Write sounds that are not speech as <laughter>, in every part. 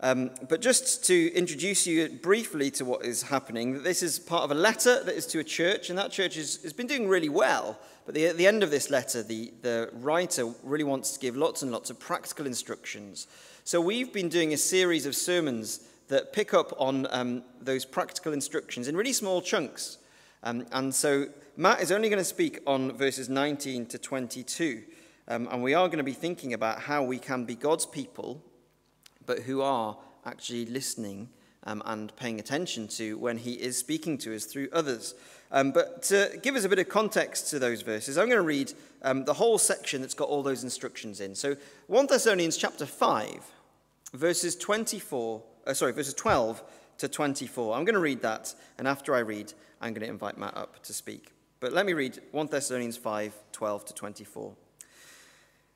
Um, but just to introduce you briefly to what is happening, this is part of a letter that is to a church, and that church is, has been doing really well. But the, at the end of this letter, the, the writer really wants to give lots and lots of practical instructions. So we've been doing a series of sermons that pick up on um, those practical instructions in really small chunks. Um, and so Matt is only going to speak on verses 19 to 22. Um, and we are going to be thinking about how we can be God's people but who are actually listening um, and paying attention to when he is speaking to us through others. Um, but to give us a bit of context to those verses, I'm going to read um, the whole section that's got all those instructions in. So 1 Thessalonians chapter 5, verses 24, uh, sorry, verses 12 to 24. I'm going to read that, and after I read, I'm going to invite Matt up to speak. But let me read 1 Thessalonians 5, 12 to 24.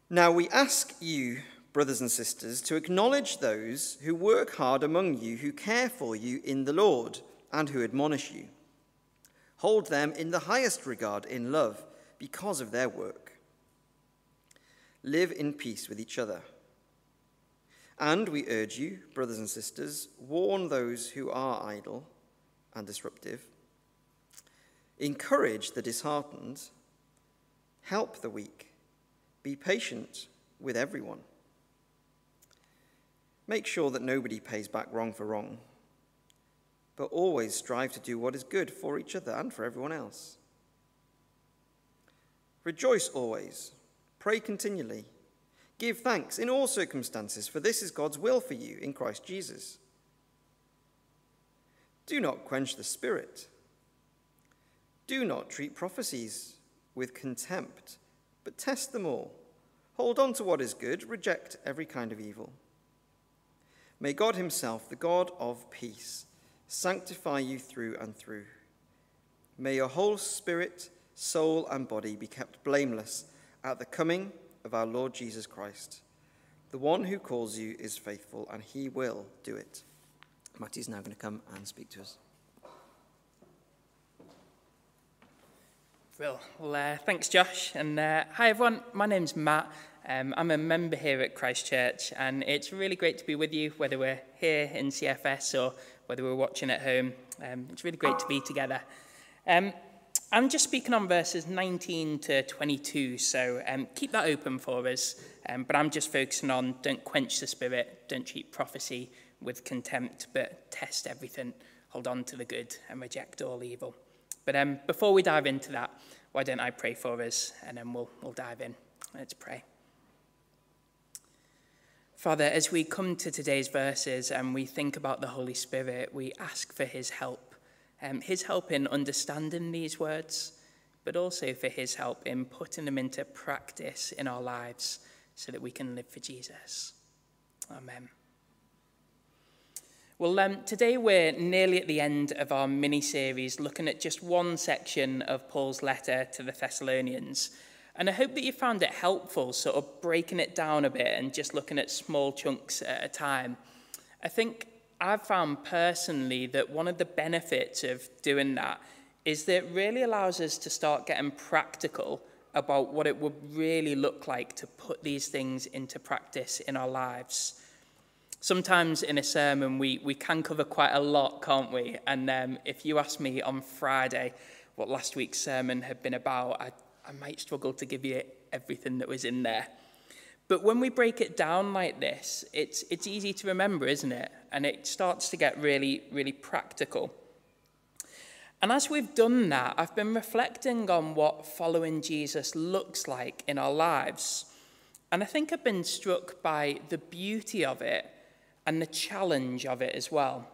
Now we ask you, brothers and sisters, to acknowledge those who work hard among you, who care for you in the Lord, and who admonish you. Hold them in the highest regard in love because of their work. Live in peace with each other. And we urge you, brothers and sisters, warn those who are idle and disruptive. Encourage the disheartened. Help the weak. Be patient with everyone. Make sure that nobody pays back wrong for wrong, but always strive to do what is good for each other and for everyone else. Rejoice always, pray continually, give thanks in all circumstances, for this is God's will for you in Christ Jesus. Do not quench the spirit. Do not treat prophecies with contempt, but test them all. Hold on to what is good, reject every kind of evil. May God Himself, the God of peace, sanctify you through and through. May your whole spirit, soul, and body be kept blameless at the coming of our Lord Jesus Christ. The one who calls you is faithful, and he will do it. Matty's now going to come and speak to us. Well, well uh, thanks, Josh. And uh, hi, everyone. My name's Matt. Um, I'm a member here at Christchurch, and it's really great to be with you, whether we're here in CFS or whether we're watching at home. Um, it's really great to be together. Um, I'm just speaking on verses 19 to 22, so um, keep that open for us. Um, but I'm just focusing on don't quench the spirit, don't treat prophecy with contempt, but test everything, hold on to the good, and reject all evil. But um, before we dive into that, why don't I pray for us, and then we'll, we'll dive in. Let's pray. Father, as we come to today's verses and we think about the Holy Spirit, we ask for his help. Um, his help in understanding these words, but also for his help in putting them into practice in our lives so that we can live for Jesus. Amen. Well, um, today we're nearly at the end of our mini series looking at just one section of Paul's letter to the Thessalonians. And I hope that you found it helpful, sort of breaking it down a bit and just looking at small chunks at a time. I think I've found personally that one of the benefits of doing that is that it really allows us to start getting practical about what it would really look like to put these things into practice in our lives. Sometimes in a sermon, we, we can cover quite a lot, can't we? And um, if you ask me on Friday what last week's sermon had been about, I I might struggle to give you everything that was in there. But when we break it down like this, it's, it's easy to remember, isn't it? And it starts to get really, really practical. And as we've done that, I've been reflecting on what following Jesus looks like in our lives. And I think I've been struck by the beauty of it and the challenge of it as well.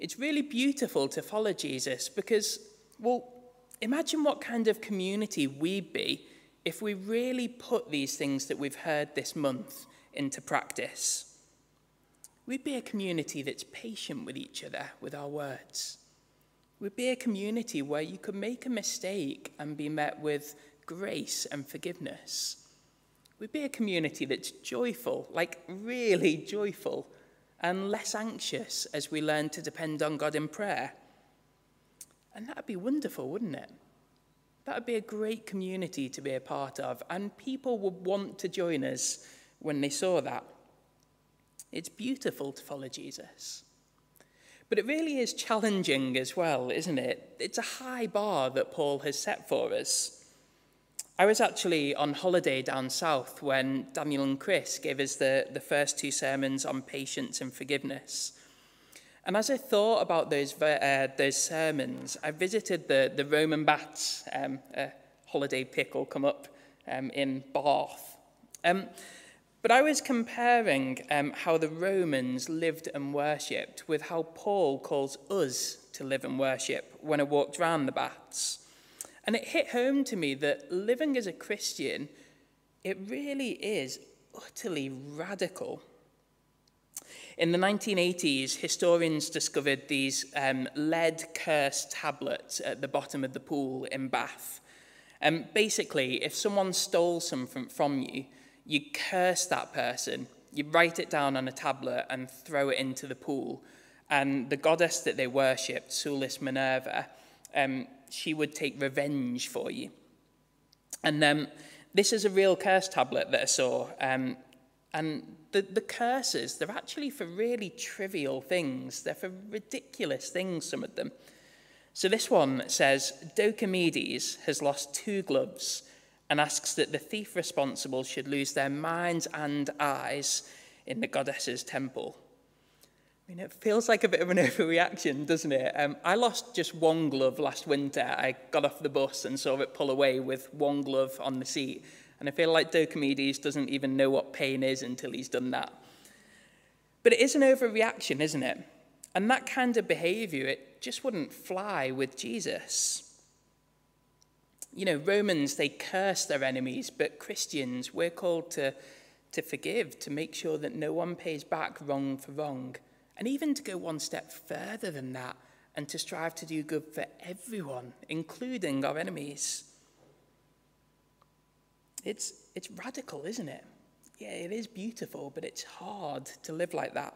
It's really beautiful to follow Jesus because, well, Imagine what kind of community we'd be if we really put these things that we've heard this month into practice. We'd be a community that's patient with each other with our words. We'd be a community where you could make a mistake and be met with grace and forgiveness. We'd be a community that's joyful, like really joyful, and less anxious as we learn to depend on God in prayer. And that would be wonderful, wouldn't it? That would be a great community to be a part of, and people would want to join us when they saw that. It's beautiful to follow Jesus. But it really is challenging as well, isn't it? It's a high bar that Paul has set for us. I was actually on holiday down south when Daniel and Chris gave us the, the first two sermons on patience and forgiveness. And as I thought about those, uh, those sermons, I visited the, the Roman baths, um, a holiday pickle come up um, in Bath. Um, but I was comparing um, how the Romans lived and worshipped with how Paul calls us to live and worship when I walked around the baths. And it hit home to me that living as a Christian, it really is utterly radical. In the 1980s, historians discovered these um, lead curse tablets at the bottom of the pool in Bath. Um, basically, if someone stole something from you, you curse that person, you write it down on a tablet and throw it into the pool. And the goddess that they worshipped, Sulis Minerva, um, she would take revenge for you. And um, this is a real curse tablet that I saw. Um, and the, the curses, they're actually for really trivial things. They're for ridiculous things, some of them. So this one says, Docomedes has lost two gloves and asks that the thief responsible should lose their minds and eyes in the goddess's temple. I mean, it feels like a bit of an <laughs> overreaction, doesn't it? Um, I lost just one glove last winter. I got off the bus and saw it pull away with one glove on the seat. And I feel like Docomedes doesn't even know what pain is until he's done that. But it is an overreaction, isn't it? And that kind of behavior, it just wouldn't fly with Jesus. You know, Romans, they curse their enemies, but Christians, we're called to, to forgive, to make sure that no one pays back wrong for wrong, and even to go one step further than that and to strive to do good for everyone, including our enemies. It's, it's radical, isn't it? Yeah, it is beautiful, but it's hard to live like that.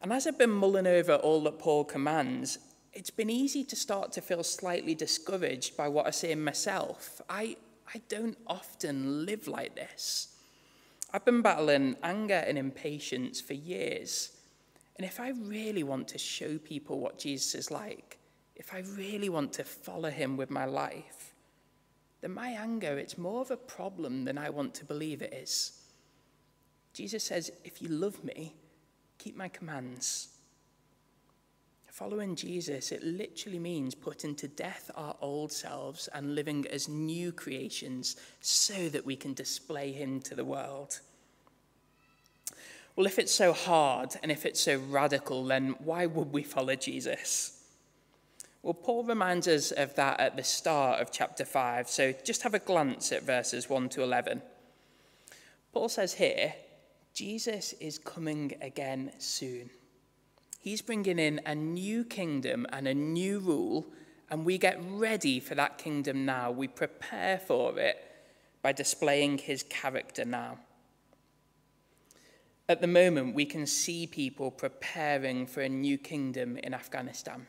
And as I've been mulling over all that Paul commands, it's been easy to start to feel slightly discouraged by what I say in myself. I, I don't often live like this. I've been battling anger and impatience for years. And if I really want to show people what Jesus is like, if I really want to follow him with my life, then my anger, it's more of a problem than I want to believe it is. Jesus says, if you love me, keep my commands. Following Jesus, it literally means putting to death our old selves and living as new creations so that we can display Him to the world. Well, if it's so hard and if it's so radical, then why would we follow Jesus? Well, Paul reminds us of that at the start of chapter 5, so just have a glance at verses 1 to 11. Paul says here, Jesus is coming again soon. He's bringing in a new kingdom and a new rule, and we get ready for that kingdom now. We prepare for it by displaying his character now. At the moment, we can see people preparing for a new kingdom in Afghanistan.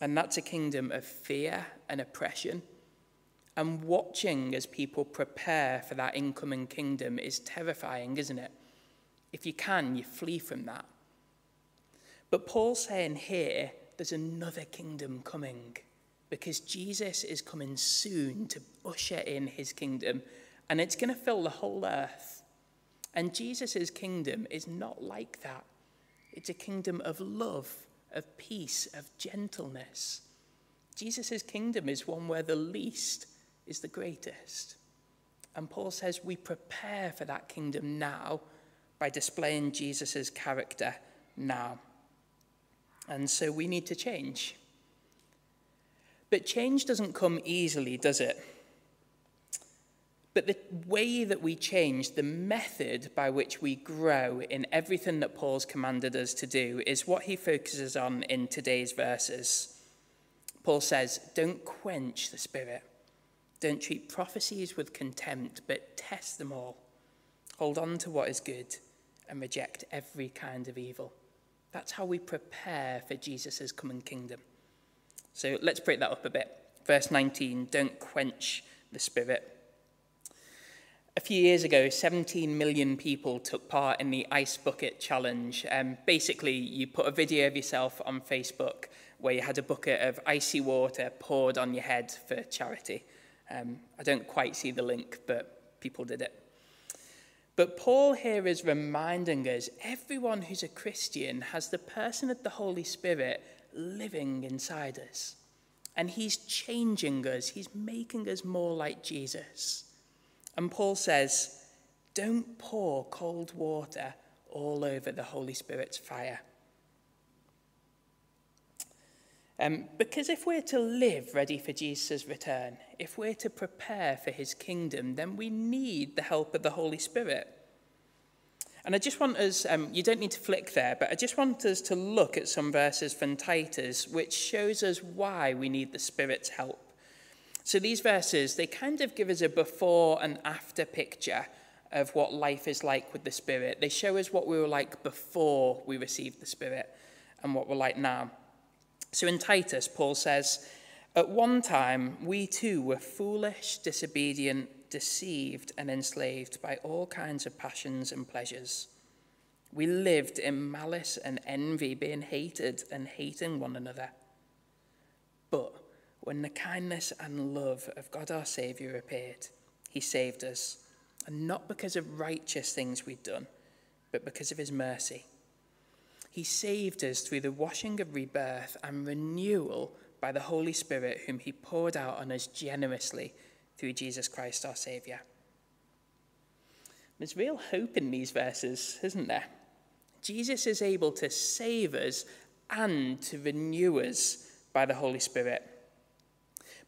And that's a kingdom of fear and oppression. And watching as people prepare for that incoming kingdom is terrifying, isn't it? If you can, you flee from that. But Paul's saying here there's another kingdom coming because Jesus is coming soon to usher in his kingdom and it's going to fill the whole earth. And Jesus' kingdom is not like that. It's a kingdom of love, of peace, of gentleness. Jesus' kingdom is one where the least is the greatest. And Paul says we prepare for that kingdom now by displaying Jesus' character now. And so we need to change. But change doesn't come easily, does it? But the way that we change, the method by which we grow in everything that Paul's commanded us to do, is what he focuses on in today's verses. Paul says, Don't quench the Spirit. Don't treat prophecies with contempt, but test them all. Hold on to what is good and reject every kind of evil. That's how we prepare for Jesus' coming kingdom. So let's break that up a bit. Verse 19 don't quench the spirit. A few years ago, 17 million people took part in the Ice Bucket Challenge. Um, basically, you put a video of yourself on Facebook where you had a bucket of icy water poured on your head for charity. Um, I don't quite see the link, but people did it. But Paul here is reminding us everyone who's a Christian has the person of the Holy Spirit living inside us. And he's changing us, he's making us more like Jesus. And Paul says, don't pour cold water all over the Holy Spirit's fire. Um, because if we're to live ready for Jesus' return, if we're to prepare for his kingdom, then we need the help of the Holy Spirit. And I just want us, um, you don't need to flick there, but I just want us to look at some verses from Titus, which shows us why we need the Spirit's help. So these verses, they kind of give us a before and after picture of what life is like with the Spirit. They show us what we were like before we received the Spirit and what we're like now. So in Titus, Paul says, At one time, we too were foolish, disobedient, deceived, and enslaved by all kinds of passions and pleasures. We lived in malice and envy, being hated and hating one another. But when the kindness and love of God our Saviour appeared, he saved us, and not because of righteous things we'd done, but because of his mercy. He saved us through the washing of rebirth and renewal by the Holy Spirit, whom He poured out on us generously through Jesus Christ our Saviour. There's real hope in these verses, isn't there? Jesus is able to save us and to renew us by the Holy Spirit.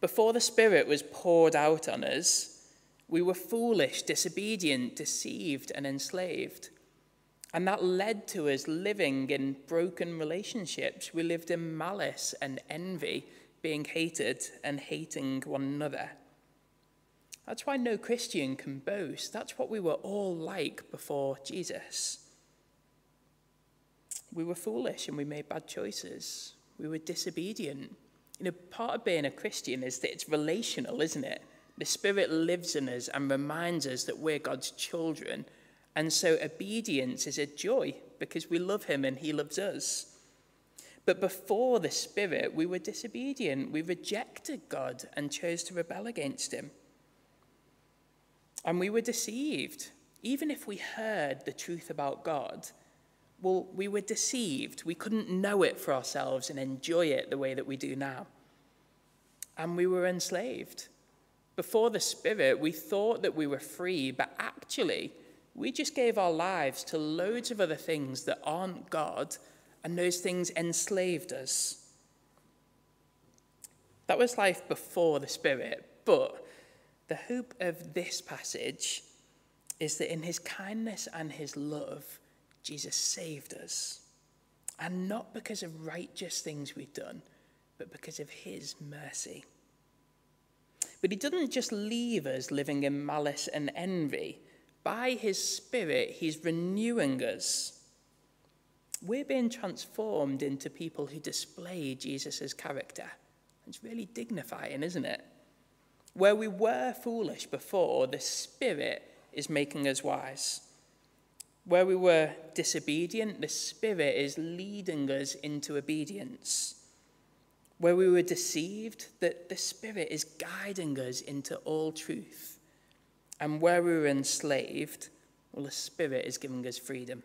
Before the Spirit was poured out on us, we were foolish, disobedient, deceived, and enslaved. And that led to us living in broken relationships. We lived in malice and envy, being hated and hating one another. That's why no Christian can boast. That's what we were all like before Jesus. We were foolish and we made bad choices. We were disobedient. You know, part of being a Christian is that it's relational, isn't it? The Spirit lives in us and reminds us that we're God's children and so obedience is a joy because we love him and he loves us. But before the Spirit, we were disobedient. We rejected God and chose to rebel against him. And we were deceived. Even if we heard the truth about God, well, we were deceived. We couldn't know it for ourselves and enjoy it the way that we do now. And we were enslaved. Before the Spirit, we thought that we were free, but actually, we just gave our lives to loads of other things that aren't God, and those things enslaved us. That was life before the Spirit, but the hope of this passage is that in his kindness and his love, Jesus saved us. And not because of righteous things we've done, but because of his mercy. But he doesn't just leave us living in malice and envy by his Spirit, he's renewing us. We're being transformed into people who display Jesus' character. It's really dignifying, isn't it? Where we were foolish before, the Spirit is making us wise. Where we were disobedient, the Spirit is leading us into obedience. Where we were deceived, that the Spirit is guiding us into all truth. And where we were enslaved, well, the Spirit is giving us freedom.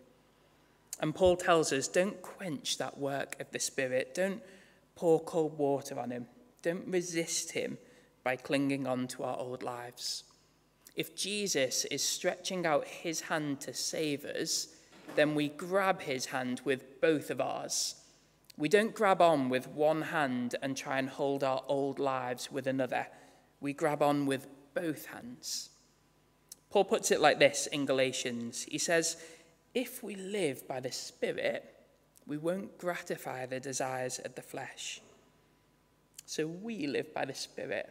And Paul tells us don't quench that work of the Spirit. Don't pour cold water on him. Don't resist him by clinging on to our old lives. If Jesus is stretching out his hand to save us, then we grab his hand with both of ours. We don't grab on with one hand and try and hold our old lives with another. We grab on with both hands. Paul puts it like this in Galatians. He says, If we live by the Spirit, we won't gratify the desires of the flesh. So we live by the Spirit.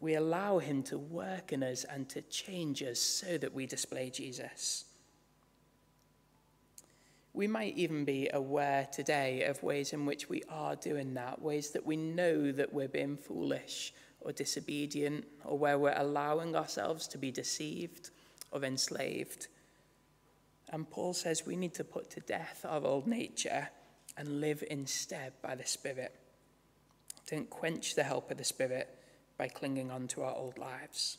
We allow Him to work in us and to change us so that we display Jesus. We might even be aware today of ways in which we are doing that, ways that we know that we're being foolish or disobedient or where we're allowing ourselves to be deceived or enslaved. And Paul says we need to put to death our old nature and live instead by the Spirit. Don't quench the help of the Spirit by clinging on to our old lives.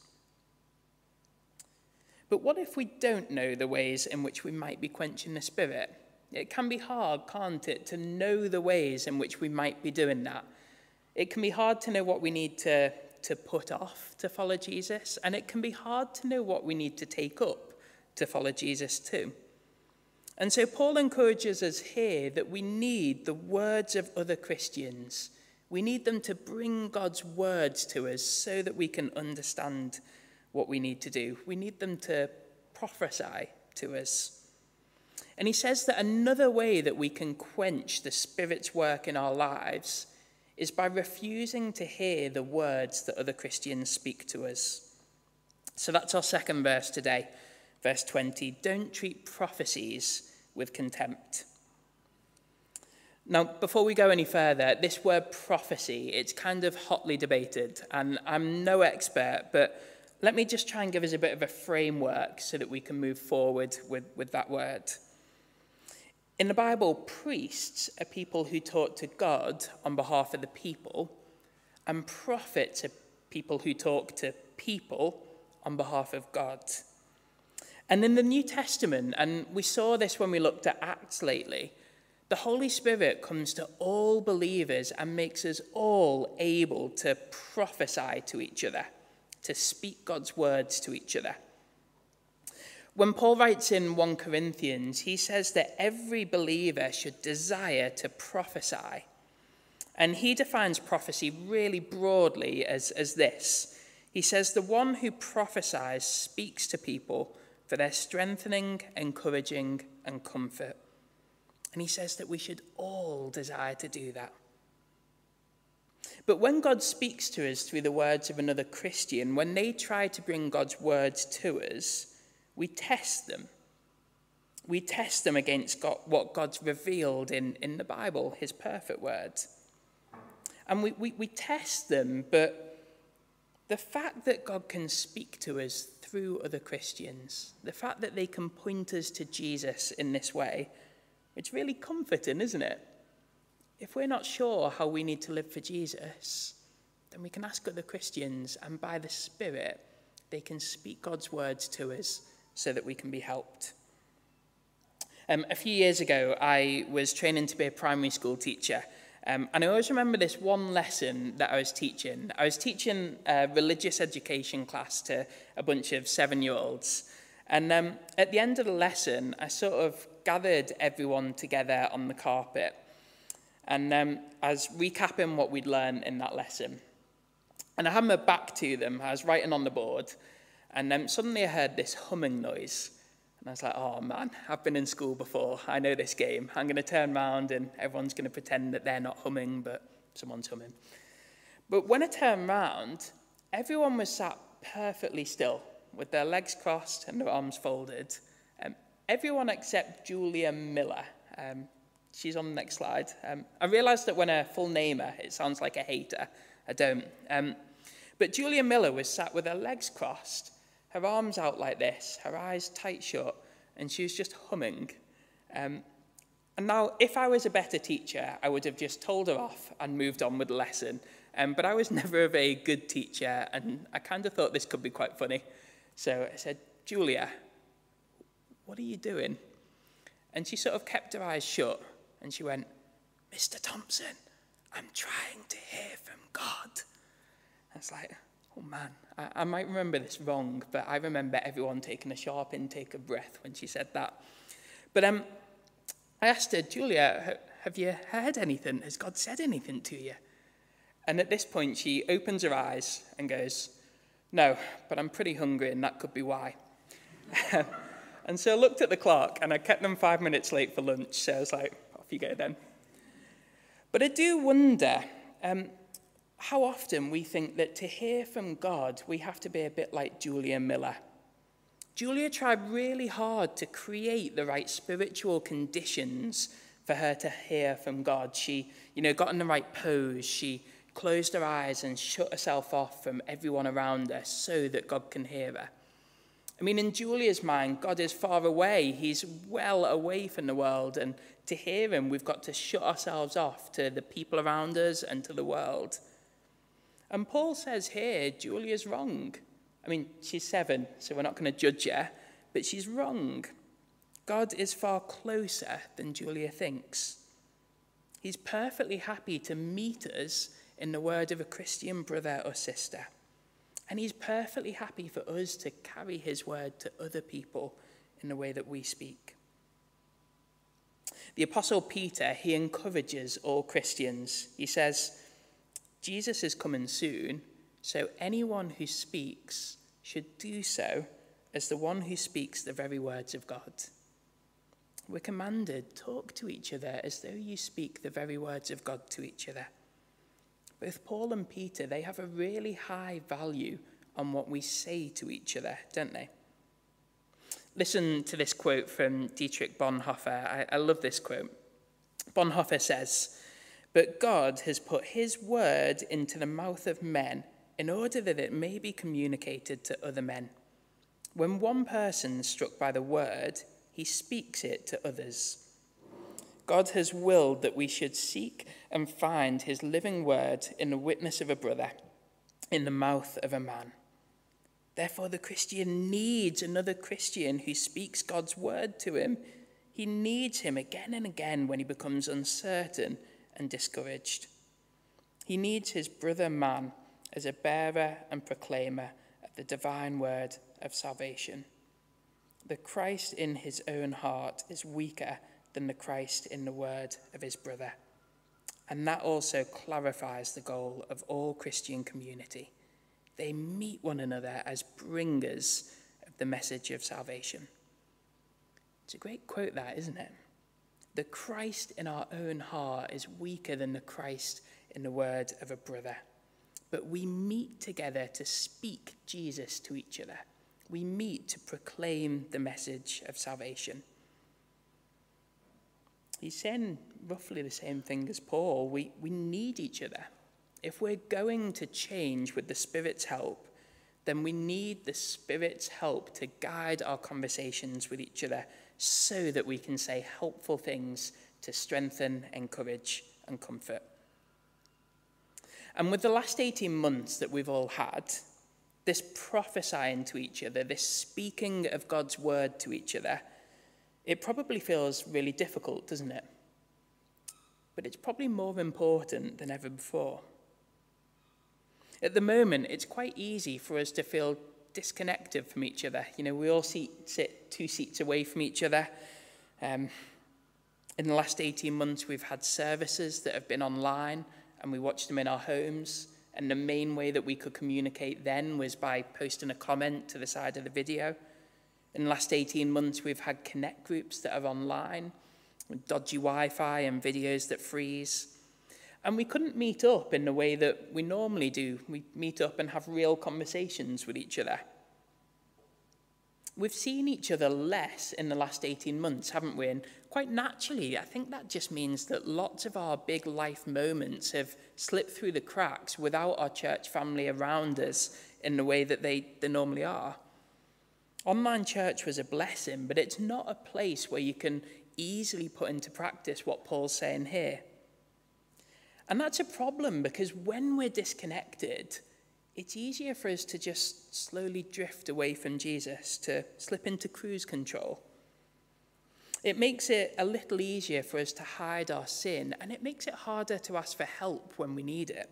But what if we don't know the ways in which we might be quenching the Spirit? It can be hard, can't it, to know the ways in which we might be doing that. It can be hard to know what we need to, to put off to follow Jesus, and it can be hard to know what we need to take up to follow Jesus too. And so Paul encourages us here that we need the words of other Christians. We need them to bring God's words to us so that we can understand what we need to do. We need them to prophesy to us. And he says that another way that we can quench the Spirit's work in our lives is by refusing to hear the words that other Christians speak to us. So that's our second verse today, verse 20. Don't treat prophecies with contempt. Now, before we go any further, this word prophecy, it's kind of hotly debated, and I'm no expert, but let me just try and give us a bit of a framework so that we can move forward with, with that word. In the Bible, priests are people who talk to God on behalf of the people, and prophets are people who talk to people on behalf of God. And in the New Testament, and we saw this when we looked at Acts lately, the Holy Spirit comes to all believers and makes us all able to prophesy to each other, to speak God's words to each other. When Paul writes in 1 Corinthians, he says that every believer should desire to prophesy. And he defines prophecy really broadly as, as this He says, The one who prophesies speaks to people for their strengthening, encouraging, and comfort. And he says that we should all desire to do that. But when God speaks to us through the words of another Christian, when they try to bring God's words to us, we test them. We test them against God, what God's revealed in, in the Bible, his perfect words. And we, we, we test them, but the fact that God can speak to us through other Christians, the fact that they can point us to Jesus in this way, it's really comforting, isn't it? If we're not sure how we need to live for Jesus, then we can ask other Christians, and by the Spirit, they can speak God's words to us so that we can be helped. Um, a few years ago, I was training to be a primary school teacher. Um, and I always remember this one lesson that I was teaching. I was teaching a religious education class to a bunch of seven year olds. And um, at the end of the lesson, I sort of gathered everyone together on the carpet. And um, I was recapping what we'd learned in that lesson. And I had my back to them. I was writing on the board. And then suddenly I heard this humming noise. And I was like, oh man, I've been in school before. I know this game. I'm going to turn around and everyone's going to pretend that they're not humming, but someone's humming. But when I turned round, everyone was sat perfectly still with their legs crossed and their arms folded. Everyone except Julia Miller. Um, she's on the next slide. Um, I realised that when I full name her, it sounds like a hater. I don't. Um, but Julia Miller was sat with her legs crossed her arms out like this, her eyes tight shut, and she was just humming. Um, and now, if I was a better teacher, I would have just told her off and moved on with the lesson. Um, but I was <laughs> never a very good teacher, and I kind of thought this could be quite funny. So I said, Julia, what are you doing? And she sort of kept her eyes shut, and she went, Mr. Thompson, I'm trying to hear from God. And it's like, oh man, I, I might remember this wrong, but I remember everyone taking a sharp intake of breath when she said that. But um, I asked her, Julia, have you heard anything? Has God said anything to you? And at this point, she opens her eyes and goes, No, but I'm pretty hungry, and that could be why. <laughs> and so I looked at the clock, and I kept them five minutes late for lunch. So I was like, Off you go then. But I do wonder um, how often we think that to hear from God, we have to be a bit like Julia Miller. Julia tried really hard to create the right spiritual conditions for her to hear from God. She, you know, got in the right pose. She closed her eyes and shut herself off from everyone around her so that God can hear her. I mean, in Julia's mind, God is far away. He's well away from the world. And to hear him, we've got to shut ourselves off to the people around us and to the world. And Paul says here, Julia's wrong. I mean, she's seven, so we're not going to judge her, but she's wrong. God is far closer than Julia thinks. He's perfectly happy to meet us in the word of a Christian brother or sister. And he's perfectly happy for us to carry his word to other people in the way that we speak. The Apostle Peter, he encourages all Christians. He says, Jesus is coming soon, so anyone who speaks should do so as the one who speaks the very words of God. We're commanded, talk to each other as though you speak the very words of God to each other. Both Paul and Peter, they have a really high value on what we say to each other, don't they? Listen to this quote from Dietrich Bonhoeffer. I, I love this quote. Bonhoeffer says, But God has put his word into the mouth of men in order that it may be communicated to other men. When one person is struck by the word, he speaks it to others. God has willed that we should seek and find his living word in the witness of a brother, in the mouth of a man. Therefore, the Christian needs another Christian who speaks God's word to him. He needs him again and again when he becomes uncertain and discouraged. He needs his brother man as a bearer and proclaimer of the divine word of salvation. The Christ in his own heart is weaker than the Christ in the word of his brother. And that also clarifies the goal of all Christian community. They meet one another as bringers of the message of salvation. It's a great quote, that, isn't it? The Christ in our own heart is weaker than the Christ in the word of a brother. But we meet together to speak Jesus to each other. We meet to proclaim the message of salvation. He's saying roughly the same thing as Paul. We, we need each other. If we're going to change with the Spirit's help, then we need the Spirit's help to guide our conversations with each other so that we can say helpful things to strengthen, encourage, and comfort. And with the last 18 months that we've all had, this prophesying to each other, this speaking of God's word to each other, it probably feels really difficult, doesn't it? But it's probably more important than ever before. At the moment, it's quite easy for us to feel disconnected from each other. You know, we all sit, two seats away from each other. Um, in the last 18 months, we've had services that have been online and we watched them in our homes. And the main way that we could communicate then was by posting a comment to the side of the video. In the last 18 months, we've had connect groups that are online with dodgy Wi Fi and videos that freeze. And we couldn't meet up in the way that we normally do. We meet up and have real conversations with each other. We've seen each other less in the last 18 months, haven't we? And quite naturally, I think that just means that lots of our big life moments have slipped through the cracks without our church family around us in the way that they, they normally are. Online church was a blessing, but it's not a place where you can easily put into practice what Paul's saying here. And that's a problem because when we're disconnected, it's easier for us to just slowly drift away from Jesus, to slip into cruise control. It makes it a little easier for us to hide our sin, and it makes it harder to ask for help when we need it.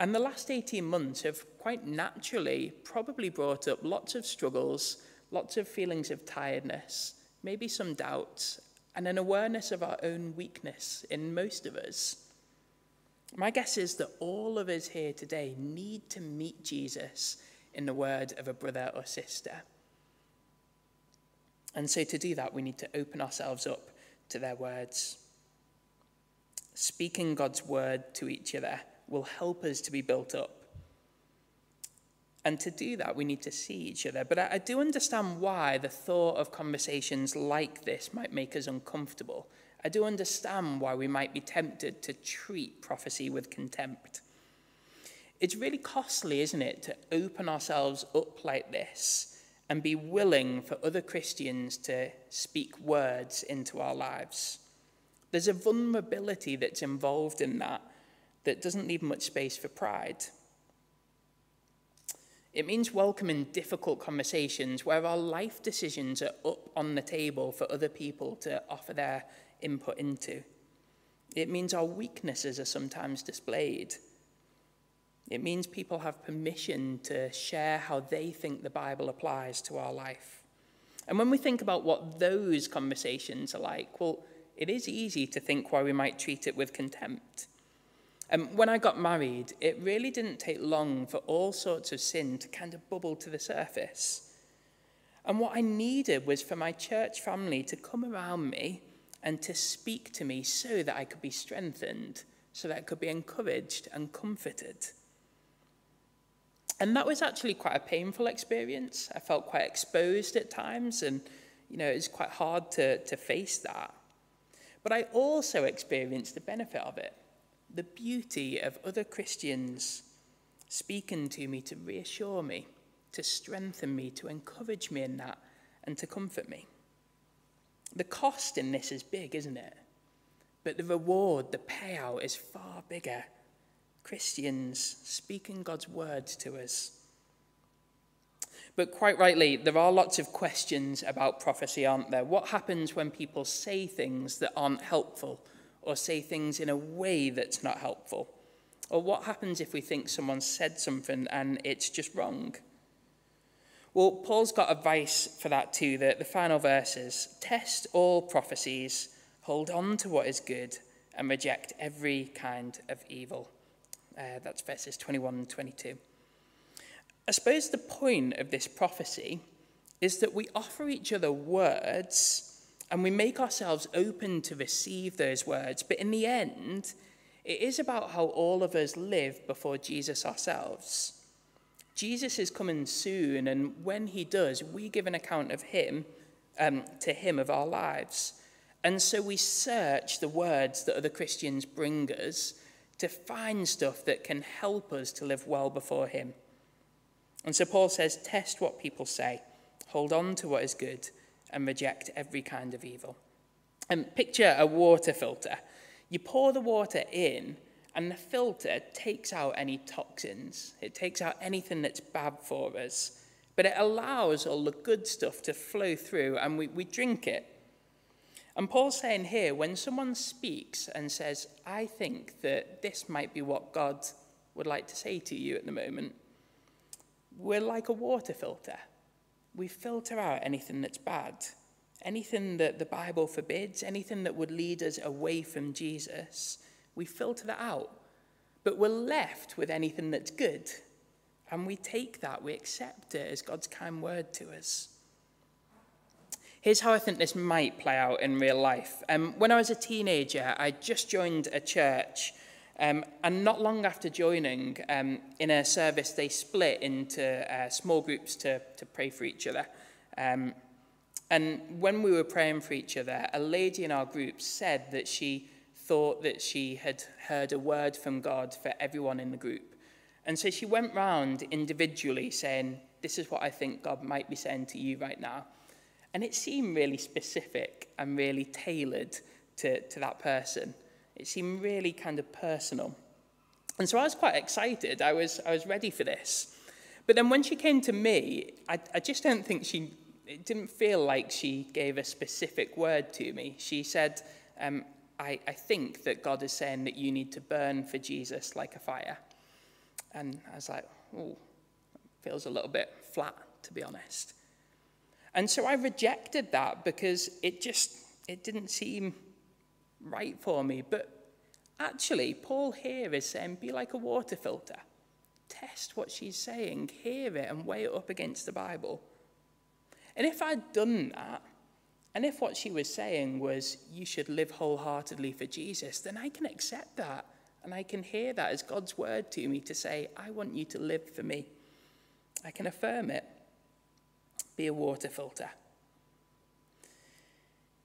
And the last 18 months have quite naturally probably brought up lots of struggles, lots of feelings of tiredness, maybe some doubts, and an awareness of our own weakness in most of us. My guess is that all of us here today need to meet Jesus in the word of a brother or sister. And so to do that, we need to open ourselves up to their words. Speaking God's word to each other will help us to be built up. And to do that, we need to see each other. But I, I do understand why the thought of conversations like this might make us uncomfortable I do understand why we might be tempted to treat prophecy with contempt. It's really costly, isn't it, to open ourselves up like this and be willing for other Christians to speak words into our lives. There's a vulnerability that's involved in that that doesn't leave much space for pride. It means welcoming difficult conversations where our life decisions are up on the table for other people to offer their input into. It means our weaknesses are sometimes displayed. It means people have permission to share how they think the Bible applies to our life. And when we think about what those conversations are like, well, it is easy to think why we might treat it with contempt. And um, when I got married, it really didn't take long for all sorts of sin to kind of bubble to the surface. And what I needed was for my church family to come around me and to speak to me so that I could be strengthened, so that I could be encouraged and comforted. And that was actually quite a painful experience. I felt quite exposed at times, and you know, it was quite hard to, to face that. But I also experienced the benefit of it the beauty of other Christians speaking to me to reassure me, to strengthen me, to encourage me in that, and to comfort me. The cost in this is big, isn't it? But the reward, the payout is far bigger. Christians speaking God's words to us. But quite rightly, there are lots of questions about prophecy, aren't there? What happens when people say things that aren't helpful or say things in a way that's not helpful? Or what happens if we think someone said something and it's just wrong? Well, Paul's got advice for that too. The, the final verses test all prophecies, hold on to what is good, and reject every kind of evil. Uh, that's verses 21 and 22. I suppose the point of this prophecy is that we offer each other words and we make ourselves open to receive those words. But in the end, it is about how all of us live before Jesus ourselves. Jesus is coming soon, and when he does, we give an account of him um, to him of our lives. And so we search the words that other Christians bring us to find stuff that can help us to live well before him. And so Paul says, test what people say, hold on to what is good, and reject every kind of evil. And picture a water filter. You pour the water in, and the filter takes out any toxins. It takes out anything that's bad for us. But it allows all the good stuff to flow through, and we, we drink it. And Paul's saying here when someone speaks and says, I think that this might be what God would like to say to you at the moment, we're like a water filter we filter out anything that's bad, anything that the Bible forbids, anything that would lead us away from Jesus. We filter that out. But we're left with anything that's good. And we take that, we accept it as God's kind word to us. Here's how I think this might play out in real life. Um, when I was a teenager, I just joined a church Um, and not long after joining, um, in a service, they split into uh, small groups to, to pray for each other. Um, and when we were praying for each other, a lady in our group said that she thought that she had heard a word from God for everyone in the group. And so she went round individually saying, This is what I think God might be saying to you right now. And it seemed really specific and really tailored to, to that person. It seemed really kind of personal. And so I was quite excited. I was, I was ready for this. But then when she came to me, I, I just don't think she, it didn't feel like she gave a specific word to me. She said, um, I, I think that God is saying that you need to burn for Jesus like a fire. And I was like, oh, feels a little bit flat, to be honest. And so I rejected that because it just, it didn't seem right for me. But actually, Paul here is saying, be like a water filter. Test what she's saying, hear it, and weigh it up against the Bible. And if I'd done that, and if what she was saying was, you should live wholeheartedly for Jesus, then I can accept that. And I can hear that as God's word to me to say, I want you to live for me. I can affirm it. Be a water filter.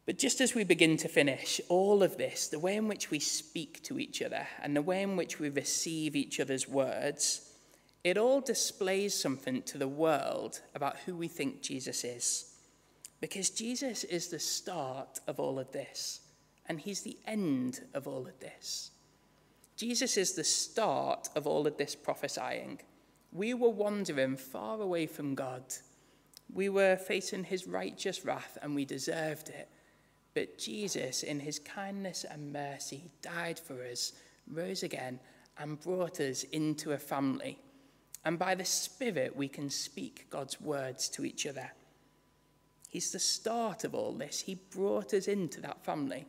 But just as we begin to finish, all of this, the way in which we speak to each other and the way in which we receive each other's words, it all displays something to the world about who we think Jesus is. Because Jesus is the start of all of this, and he's the end of all of this. Jesus is the start of all of this prophesying. We were wandering far away from God. We were facing his righteous wrath, and we deserved it. But Jesus, in his kindness and mercy, died for us, rose again, and brought us into a family. And by the Spirit, we can speak God's words to each other. He's the start of all this. He brought us into that family.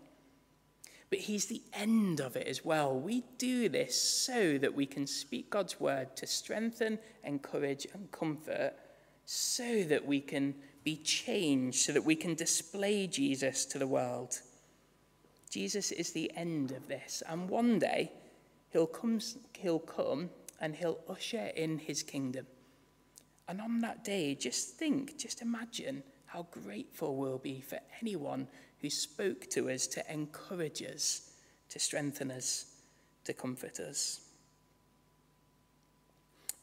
But He's the end of it as well. We do this so that we can speak God's word to strengthen, encourage, and comfort, so that we can be changed so that we can display Jesus to the world. Jesus is the end of this, and one day he'll come, he'll come and he'll usher in his kingdom. And on that day, just think, just imagine how grateful we'll be for anyone who spoke to us to encourage us, to strengthen us, to comfort us.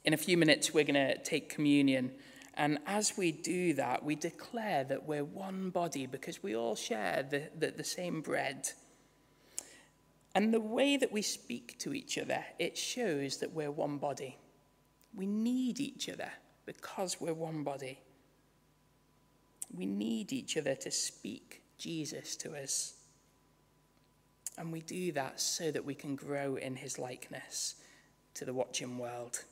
In a few minutes, we're going to take communion. And as we do that, we declare that we're one body because we all share the, the, the, same bread. And the way that we speak to each other, it shows that we're one body. We need each other because we're one body. We need each other to speak Jesus to us. And we do that so that we can grow in his likeness to the watching world.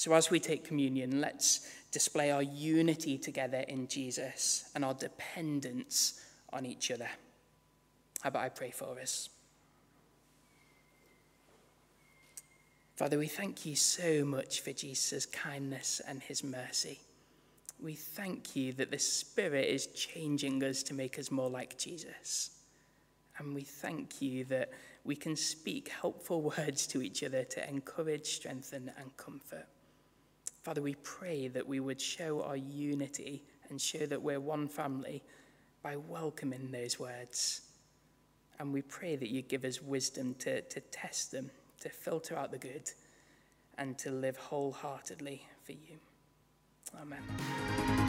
So, as we take communion, let's display our unity together in Jesus and our dependence on each other. How about I pray for us? Father, we thank you so much for Jesus' kindness and his mercy. We thank you that the Spirit is changing us to make us more like Jesus. And we thank you that we can speak helpful <laughs> words to each other to encourage, strengthen, and comfort. Father, we pray that we would show our unity and show that we're one family by welcoming those words. And we pray that you give us wisdom to, to test them, to filter out the good, and to live wholeheartedly for you. Amen.